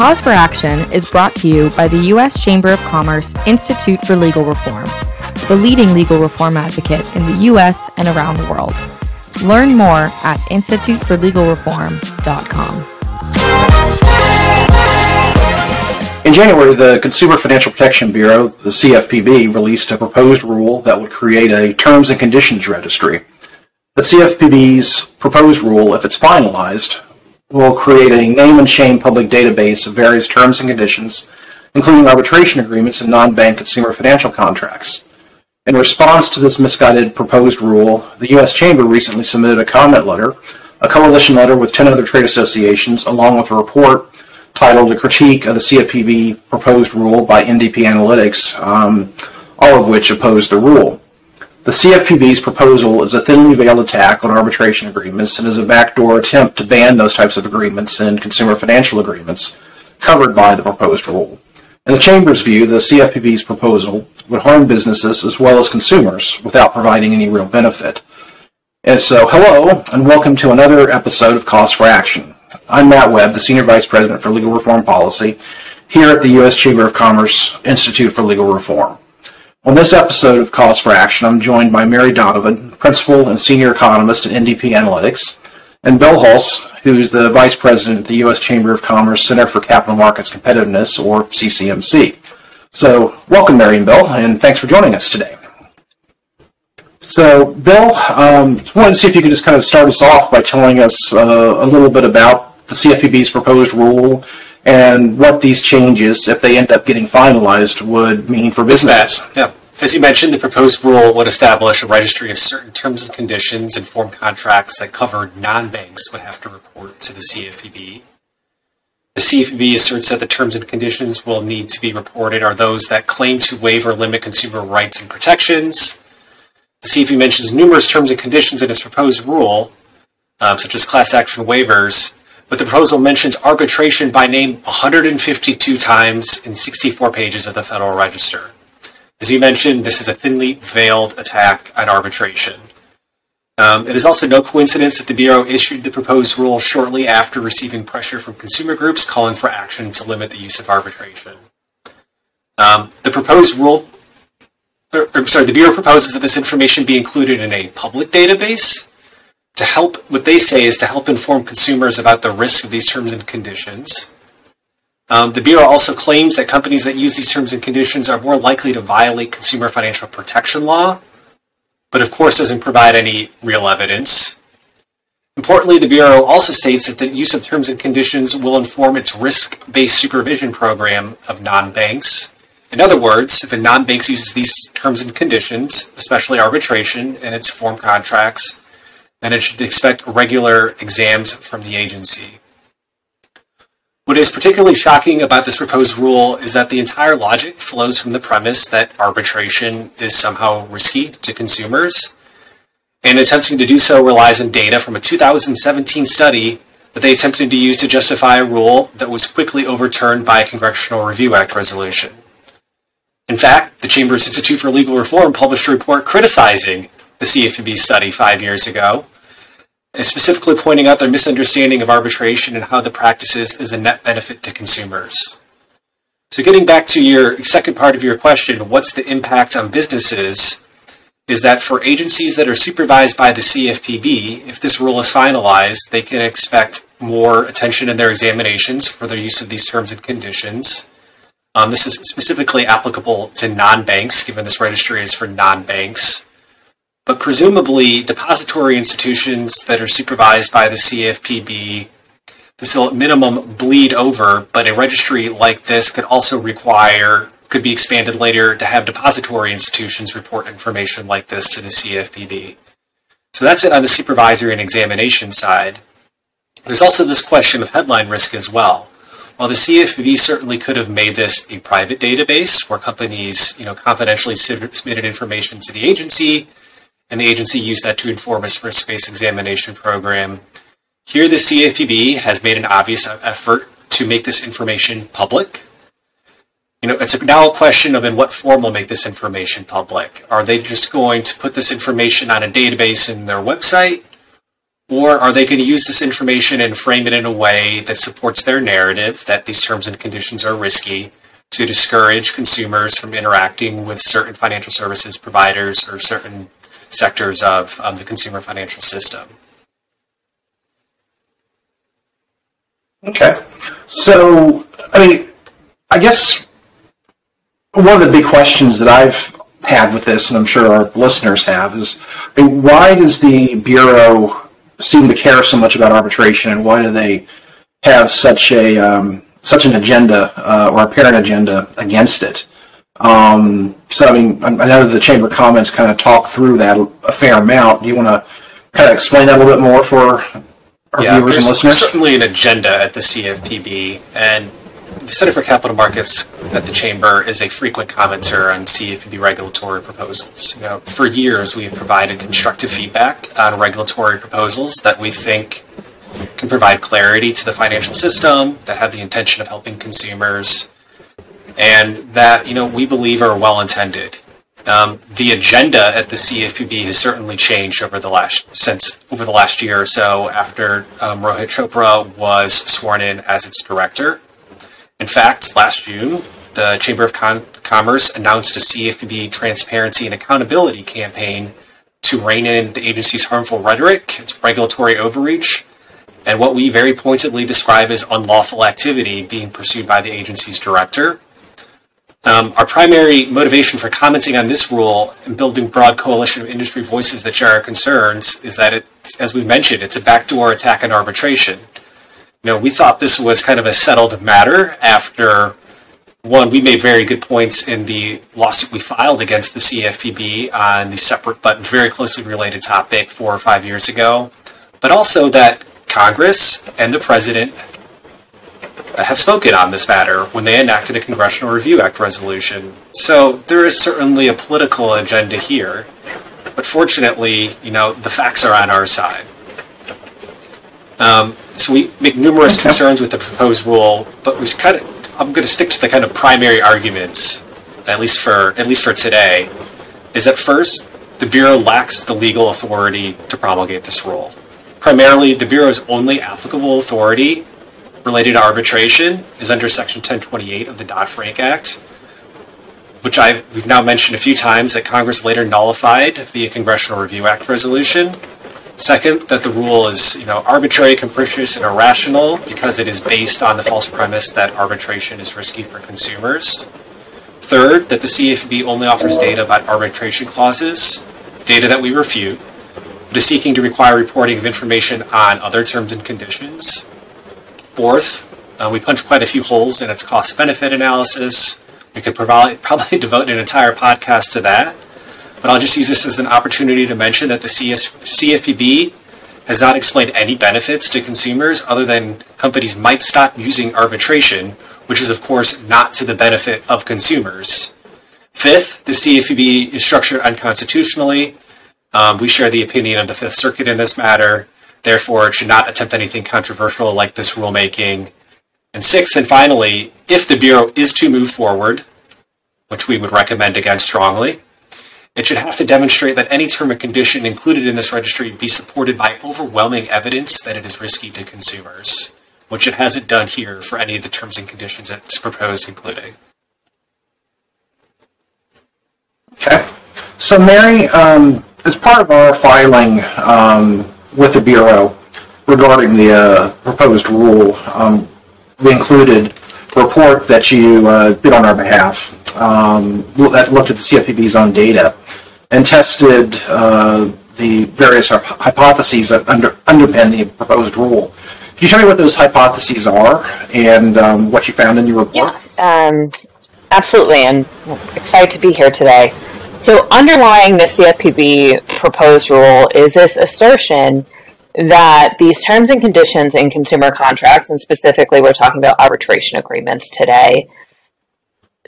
Cause for Action is brought to you by the U.S. Chamber of Commerce Institute for Legal Reform, the leading legal reform advocate in the U.S. and around the world. Learn more at instituteforlegalreform.com. In January, the Consumer Financial Protection Bureau, the CFPB, released a proposed rule that would create a terms and conditions registry. The CFPB's proposed rule, if it's finalized, will create a name and shame public database of various terms and conditions, including arbitration agreements and non-bank consumer financial contracts. In response to this misguided proposed rule, the U.S. Chamber recently submitted a comment letter, a coalition letter with 10 other trade associations, along with a report titled A Critique of the CFPB Proposed Rule by NDP Analytics, um, all of which oppose the rule. The CFPB's proposal is a thinly veiled attack on arbitration agreements and is a backdoor attempt to ban those types of agreements and consumer financial agreements covered by the proposed rule. In the Chamber's view, the CFPB's proposal would harm businesses as well as consumers without providing any real benefit. And so, hello, and welcome to another episode of Cause for Action. I'm Matt Webb, the Senior Vice President for Legal Reform Policy here at the U.S. Chamber of Commerce Institute for Legal Reform. On this episode of Cause for Action, I'm joined by Mary Donovan, Principal and Senior Economist at NDP Analytics, and Bill Hulse, who's the Vice President at the U.S. Chamber of Commerce Center for Capital Markets Competitiveness, or CCMC. So, welcome, Mary and Bill, and thanks for joining us today. So, Bill, um, wanted to see if you could just kind of start us off by telling us uh, a little bit about the CFPB's proposed rule and what these changes, if they end up getting finalized, would mean for businesses. Yeah. As you mentioned, the proposed rule would establish a registry of certain terms and conditions and form contracts that covered non-banks would have to report to the CFPB. The CFPB asserts that the terms and conditions will need to be reported are those that claim to waive or limit consumer rights and protections. The CFPB mentions numerous terms and conditions in its proposed rule, um, such as class action waivers, but the proposal mentions arbitration by name 152 times in 64 pages of the Federal Register. As you mentioned, this is a thinly veiled attack on arbitration. Um, it is also no coincidence that the Bureau issued the proposed rule shortly after receiving pressure from consumer groups calling for action to limit the use of arbitration. Um, the proposed rule, or, or, sorry, the Bureau proposes that this information be included in a public database to help, what they say is to help inform consumers about the risk of these terms and conditions. Um, the Bureau also claims that companies that use these terms and conditions are more likely to violate consumer financial protection law, but of course doesn't provide any real evidence. Importantly, the Bureau also states that the use of terms and conditions will inform its risk based supervision program of non banks. In other words, if a non bank uses these terms and conditions, especially arbitration and its form contracts, and it should expect regular exams from the agency. What is particularly shocking about this proposed rule is that the entire logic flows from the premise that arbitration is somehow risky to consumers, and attempting to do so relies on data from a 2017 study that they attempted to use to justify a rule that was quickly overturned by a Congressional Review Act resolution. In fact, the Chamber's Institute for Legal Reform published a report criticizing the CFPB study five years ago, specifically pointing out their misunderstanding of arbitration and how the practices is a net benefit to consumers. So, getting back to your second part of your question, what's the impact on businesses? Is that for agencies that are supervised by the CFPB, if this rule is finalized, they can expect more attention in their examinations for their use of these terms and conditions. Um, this is specifically applicable to non banks, given this registry is for non banks but presumably depository institutions that are supervised by the CFPB, this will at minimum bleed over, but a registry like this could also require, could be expanded later to have depository institutions report information like this to the CFPB. So that's it on the supervisory and examination side. There's also this question of headline risk as well. While the CFPB certainly could have made this a private database where companies, you know, confidentially submitted information to the agency, and the agency used that to inform its risk-based examination program. Here, the CFPB has made an obvious effort to make this information public. You know, it's now a question of in what form they'll make this information public. Are they just going to put this information on a database in their website? Or are they going to use this information and frame it in a way that supports their narrative that these terms and conditions are risky to discourage consumers from interacting with certain financial services providers or certain sectors of um, the consumer financial system? Okay. So, I mean, I guess one of the big questions that I've had with this, and I'm sure our listeners have, is I mean, why does the Bureau seem to care so much about arbitration, and why do they have such a um, such an agenda uh, or apparent agenda against it? Um, so, I mean, I know that the Chamber comments kind of talk through that a fair amount. Do you want to kind of explain that a little bit more for our yeah, viewers and there's listeners? certainly an agenda at the CFPB, and the Center for Capital Markets at the Chamber is a frequent commenter on CFPB regulatory proposals. You know, for years we have provided constructive feedback on regulatory proposals that we think can provide clarity to the financial system, that have the intention of helping consumers, and that you know we believe are well intended. Um, the agenda at the CFPB has certainly changed over the last since over the last year or so after um, Rohit Chopra was sworn in as its director. In fact, last June, the Chamber of Con- Commerce announced a CFPB transparency and accountability campaign to rein in the agency's harmful rhetoric, its regulatory overreach, and what we very pointedly describe as unlawful activity being pursued by the agency's director. Um, our primary motivation for commenting on this rule and building broad coalition of industry voices that share our concerns is that it, as we've mentioned, it's a backdoor attack on arbitration. You know, we thought this was kind of a settled matter after one, we made very good points in the lawsuit we filed against the CFPB on the separate but very closely related topic four or five years ago, but also that Congress and the President have spoken on this matter when they enacted a Congressional Review Act resolution. So there is certainly a political agenda here, but fortunately, you know, the facts are on our side. Um, so we make numerous concerns with the proposed rule, but we kind of I'm going to stick to the kind of primary arguments, at least for at least for today, is that first the bureau lacks the legal authority to promulgate this rule. Primarily, the bureau's only applicable authority related to arbitration is under Section 1028 of the Dodd Frank Act, which I've we've now mentioned a few times that Congress later nullified via Congressional Review Act resolution. Second, that the rule is you know arbitrary, capricious, and irrational because it is based on the false premise that arbitration is risky for consumers. Third, that the CFPB only offers data about arbitration clauses, data that we refute, but is seeking to require reporting of information on other terms and conditions. Fourth, uh, we punch quite a few holes in its cost benefit analysis. We could provide, probably devote an entire podcast to that. But I'll just use this as an opportunity to mention that the CS, CFPB has not explained any benefits to consumers other than companies might stop using arbitration, which is, of course, not to the benefit of consumers. Fifth, the CFPB is structured unconstitutionally. Um, we share the opinion of the Fifth Circuit in this matter. Therefore, it should not attempt anything controversial like this rulemaking. And sixth and finally, if the Bureau is to move forward, which we would recommend against strongly, it should have to demonstrate that any term or condition included in this registry be supported by overwhelming evidence that it is risky to consumers, which it hasn't done here for any of the terms and conditions it's proposed including. Okay. So, Mary, um, as part of our filing um, with the Bureau regarding the uh, proposed rule, um, we included a report that you uh, did on our behalf um, that looked at the CFPB's own data and tested uh, the various hypotheses that under, underpin the proposed rule. Can you tell me what those hypotheses are and um, what you found in your report? Yeah, um, absolutely, and excited to be here today. So, underlying the CFPB proposed rule is this assertion that these terms and conditions in consumer contracts, and specifically we're talking about arbitration agreements today,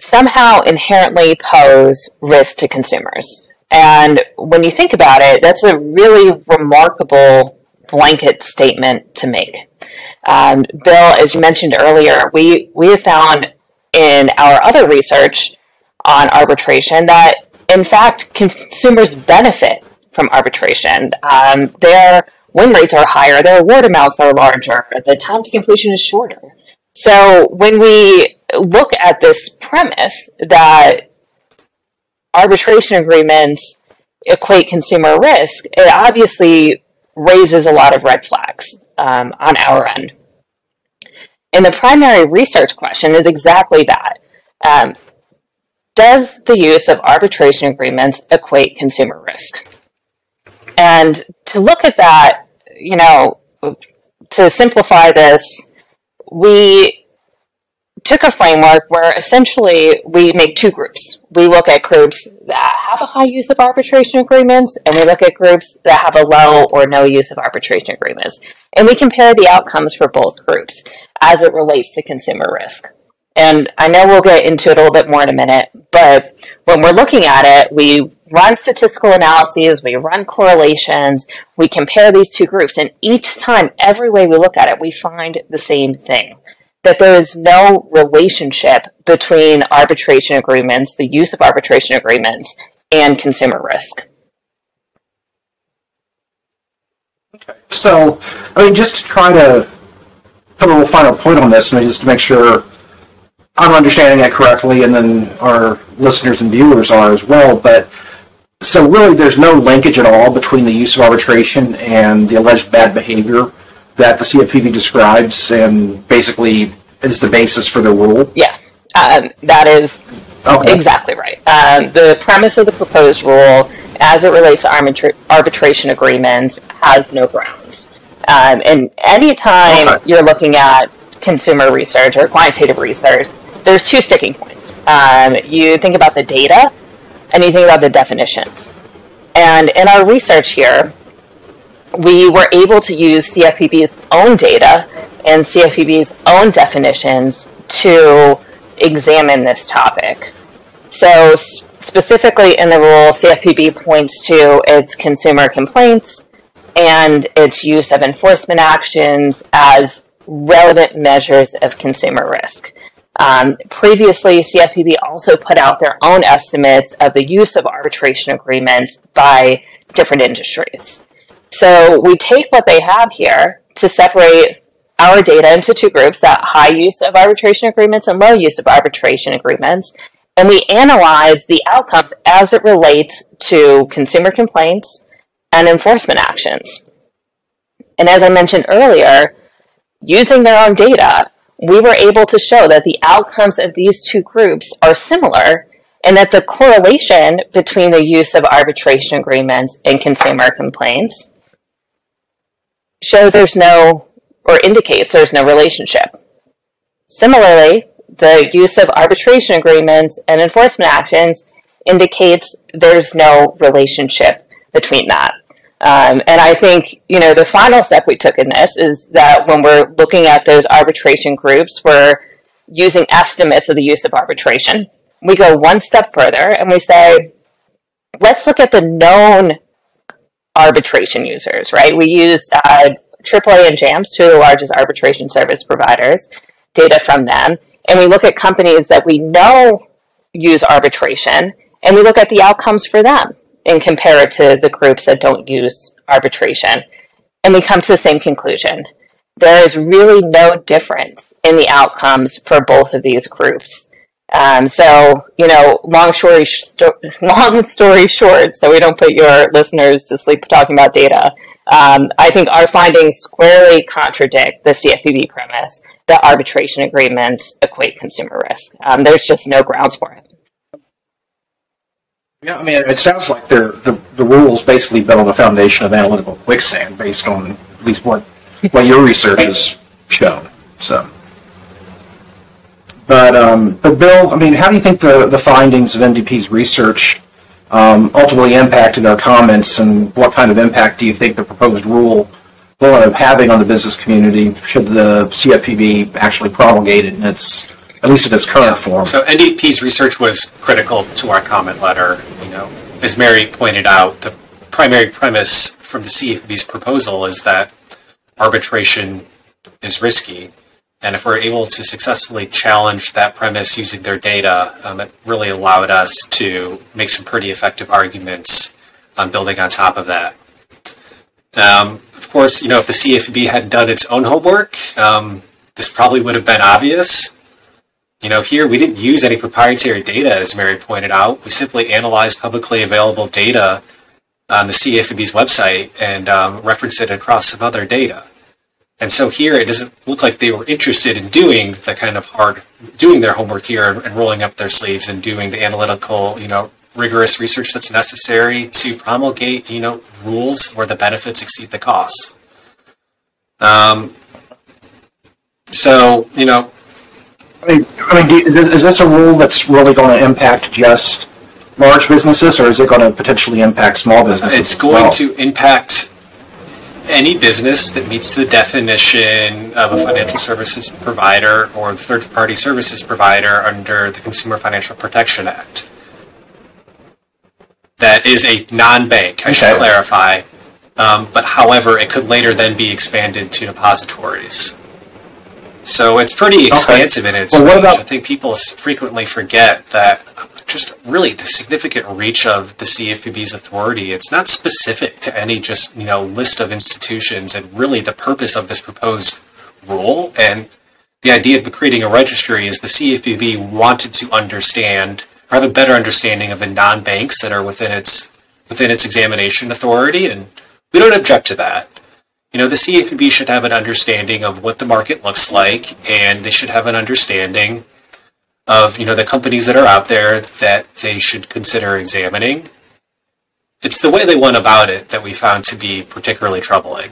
somehow inherently pose risk to consumers. And when you think about it, that's a really remarkable blanket statement to make. Um, Bill, as you mentioned earlier, we, we have found in our other research on arbitration that, in fact, consumers benefit from arbitration. Um, there win rates are higher, their award amounts are larger, the time to completion is shorter. So when we look at this premise that arbitration agreements equate consumer risk, it obviously raises a lot of red flags um, on our end. And the primary research question is exactly that. Um, does the use of arbitration agreements equate consumer risk? And to look at that, you know, to simplify this, we took a framework where essentially we make two groups. We look at groups that have a high use of arbitration agreements, and we look at groups that have a low or no use of arbitration agreements. And we compare the outcomes for both groups as it relates to consumer risk. And I know we'll get into it a little bit more in a minute, but when we're looking at it, we run statistical analyses, we run correlations, we compare these two groups, and each time, every way we look at it, we find the same thing that there is no relationship between arbitration agreements, the use of arbitration agreements, and consumer risk. Okay. So, I mean, just to try to put a little final point on this, mean, just to make sure I'm understanding that correctly, and then our listeners and viewers are as well. But so, really, there's no linkage at all between the use of arbitration and the alleged bad behavior that the CFPB describes and basically is the basis for the rule? Yeah, um, that is okay. exactly right. Um, the premise of the proposed rule, as it relates to arbitra- arbitration agreements, has no grounds. Um, and anytime okay. you're looking at consumer research or quantitative research, there's two sticking points. Um, you think about the data, and you think about the definitions. And in our research here, we were able to use CFPB's own data and CFPB's own definitions to examine this topic. So, specifically in the rule, CFPB points to its consumer complaints and its use of enforcement actions as relevant measures of consumer risk. Um, previously, CFPB also put out their own estimates of the use of arbitration agreements by different industries. So we take what they have here to separate our data into two groups that high use of arbitration agreements and low use of arbitration agreements. And we analyze the outcomes as it relates to consumer complaints and enforcement actions. And as I mentioned earlier, using their own data, we were able to show that the outcomes of these two groups are similar and that the correlation between the use of arbitration agreements and consumer complaints shows there's no, or indicates there's no relationship. Similarly, the use of arbitration agreements and enforcement actions indicates there's no relationship between that. Um, and I think, you know, the final step we took in this is that when we're looking at those arbitration groups, we're using estimates of the use of arbitration. We go one step further and we say, let's look at the known arbitration users, right? We use uh, AAA and JAMS, two of the largest arbitration service providers, data from them, and we look at companies that we know use arbitration, and we look at the outcomes for them and compare it to the groups that don't use arbitration. And we come to the same conclusion. There is really no difference in the outcomes for both of these groups. Um, so, you know, long story, sto- long story short, so we don't put your listeners to sleep talking about data. Um, I think our findings squarely contradict the CFPB premise that arbitration agreements equate consumer risk. Um, there's just no grounds for it. Yeah, I mean, it sounds like they're, the the rules basically built on a foundation of analytical quicksand based on at least what what your research has shown. So. But, um, but Bill, I mean, how do you think the, the findings of NDP's research um, ultimately impacted our comments, and what kind of impact do you think the proposed rule will end up having on the business community should the CFPB actually promulgate it in its, at least in its current form? So NDP's research was critical to our comment letter. You know, as Mary pointed out, the primary premise from the CFPB's proposal is that arbitration is risky and if we're able to successfully challenge that premise using their data, um, it really allowed us to make some pretty effective arguments on building on top of that. Um, of course, you know, if the CFPB hadn't done its own homework, um, this probably would have been obvious. You know, here we didn't use any proprietary data, as Mary pointed out. We simply analyzed publicly available data on the CFPB's website and um, referenced it across some other data. And so here it doesn't look like they were interested in doing the kind of hard, doing their homework here and, and rolling up their sleeves and doing the analytical, you know, rigorous research that's necessary to promulgate, you know, rules where the benefits exceed the costs. Um, so, you know, I mean, I mean, is this, is this a rule that's really going to impact just large businesses, or is it going to potentially impact small businesses? it's going well? to impact any business that meets the definition of a financial services provider or third party services provider under the Consumer Financial Protection Act. That is a non bank, I should clarify. Um, but however, it could later then be expanded to depositories. So it's pretty expansive in its Well, what reach. about- I think people frequently forget that just really the significant reach of the CFPB's authority. It's not specific to any just you know list of institutions, and really the purpose of this proposed rule and the idea of creating a registry is the CFPB wanted to understand or have a better understanding of the non-banks that are within its within its examination authority, and we don't object to that. You know, the CFPB should have an understanding of what the market looks like, and they should have an understanding of you know the companies that are out there that they should consider examining. It's the way they went about it that we found to be particularly troubling.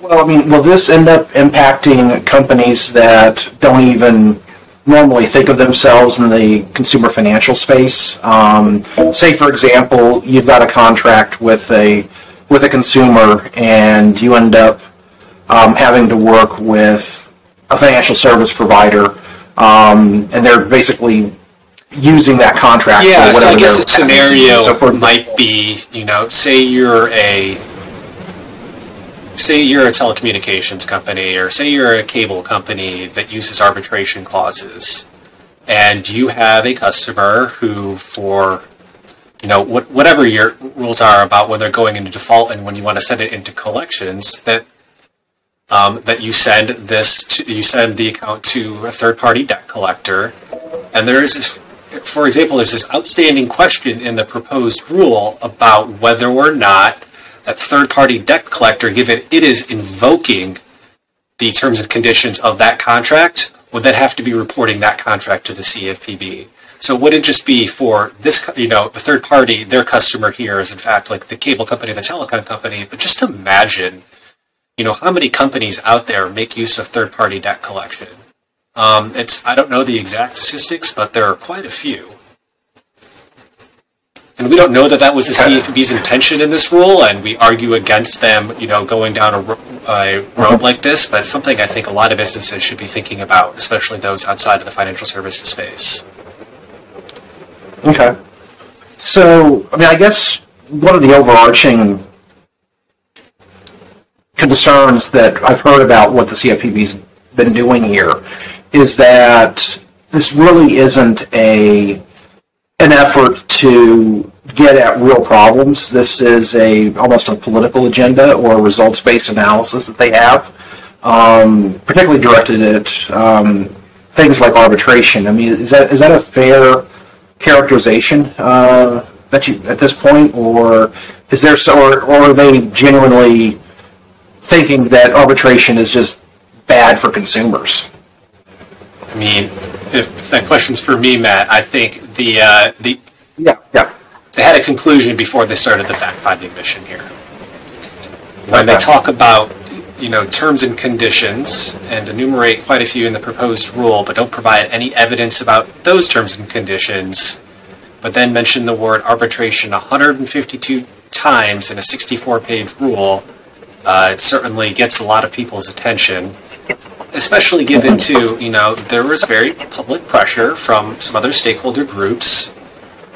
Well, I mean, will this end up impacting companies that don't even normally think of themselves in the consumer financial space? Um, say, for example, you've got a contract with a with a consumer, and you end up um, having to work with a financial service provider, um, and they're basically using that contract. Yeah, for so I guess a they're having to do. scenario So for might be, you know, say you're a say you're a telecommunications company or say you're a cable company that uses arbitration clauses and you have a customer who for you know what, whatever your rules are about when they're going into default and when you want to send it into collections that um, that you send this to, you send the account to a third party debt collector. And there is this for example there's this outstanding question in the proposed rule about whether or not that third party debt collector given it is invoking the terms and conditions of that contract would then have to be reporting that contract to the CFPB. So it wouldn't just be for this, you know, the third party, their customer here is in fact like the cable company, the telecom company, but just imagine, you know, how many companies out there make use of third party debt collection. Um, it's I don't know the exact statistics, but there are quite a few. And we don't know that that was the CFPB's intention in this rule, and we argue against them, you know, going down a, a road mm-hmm. like this. But it's something I think a lot of businesses should be thinking about, especially those outside of the financial services space. Okay. So, I mean, I guess one of the overarching concerns that I've heard about what the CFPB's been doing here is that this really isn't a an effort to get at real problems. This is a almost a political agenda or a results based analysis that they have, um, particularly directed at um, things like arbitration. I mean, is that is that a fair characterization uh, that you at this point, or is there so, or, or are they genuinely thinking that arbitration is just bad for consumers? I mean, if, if that question's for me, Matt, I think the uh, the Yeah, yeah. They had a conclusion before they started the fact-finding mission here. When they talk about, you know, terms and conditions and enumerate quite a few in the proposed rule, but don't provide any evidence about those terms and conditions, but then mention the word arbitration 152 times in a 64-page rule, uh, it certainly gets a lot of people's attention especially given to you know there was very public pressure from some other stakeholder groups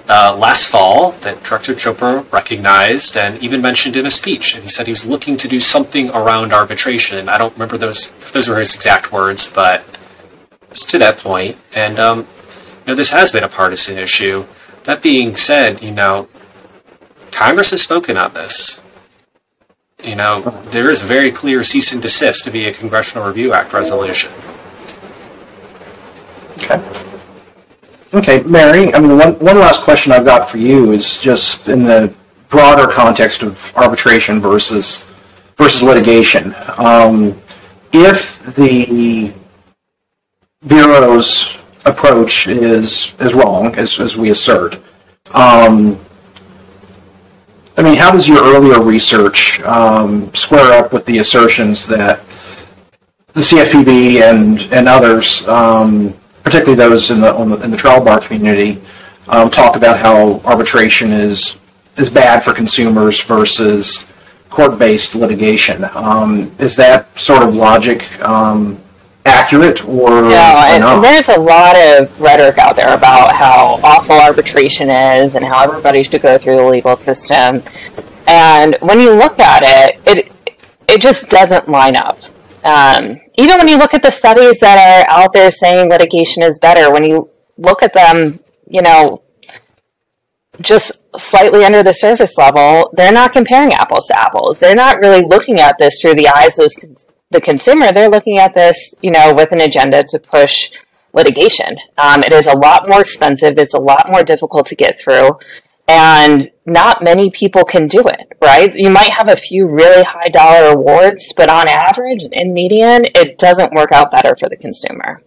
uh, last fall that Director Chopra recognized and even mentioned in a speech, and he said he was looking to do something around arbitration. I don't remember those if those were his exact words, but it's to that point. And um, you know this has been a partisan issue. That being said, you know Congress has spoken on this. You know, there is a very clear cease and desist via Congressional Review Act resolution. Okay. Okay, Mary, I mean, one, one last question I've got for you is just in the broader context of arbitration versus versus litigation. Um, if the Bureau's approach is is wrong, as, as we assert, um, I mean, how does your earlier research um, square up with the assertions that the CFPB and and others, um, particularly those in the, on the in the trial bar community, um, talk about how arbitration is is bad for consumers versus court-based litigation. Um, is that sort of logic um, accurate or, No, or and, not? and there's a lot of rhetoric out there about how awful arbitration is and how everybody should go through the legal system. And when you look at it, it it just doesn't line up. Um, even when you look at the studies that are out there saying litigation is better, when you look at them, you know, just slightly under the surface level, they're not comparing apples to apples. They're not really looking at this through the eyes of the consumer. They're looking at this, you know, with an agenda to push litigation. Um, it is a lot more expensive. It's a lot more difficult to get through. And not many people can do it, right? You might have a few really high dollar awards, but on average, in median, it doesn't work out better for the consumer.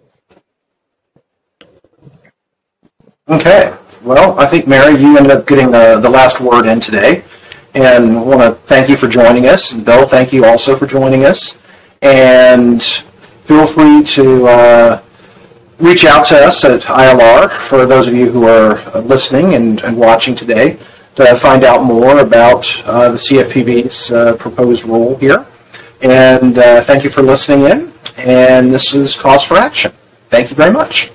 Okay. Well, I think Mary, you ended up getting the, the last word in today, and want to thank you for joining us. And Bill, thank you also for joining us. And feel free to uh, reach out to us at ILR for those of you who are uh, listening and, and watching today to find out more about uh, the CFPB's uh, proposed rule here. And uh, thank you for listening in. And this is Cause for Action. Thank you very much.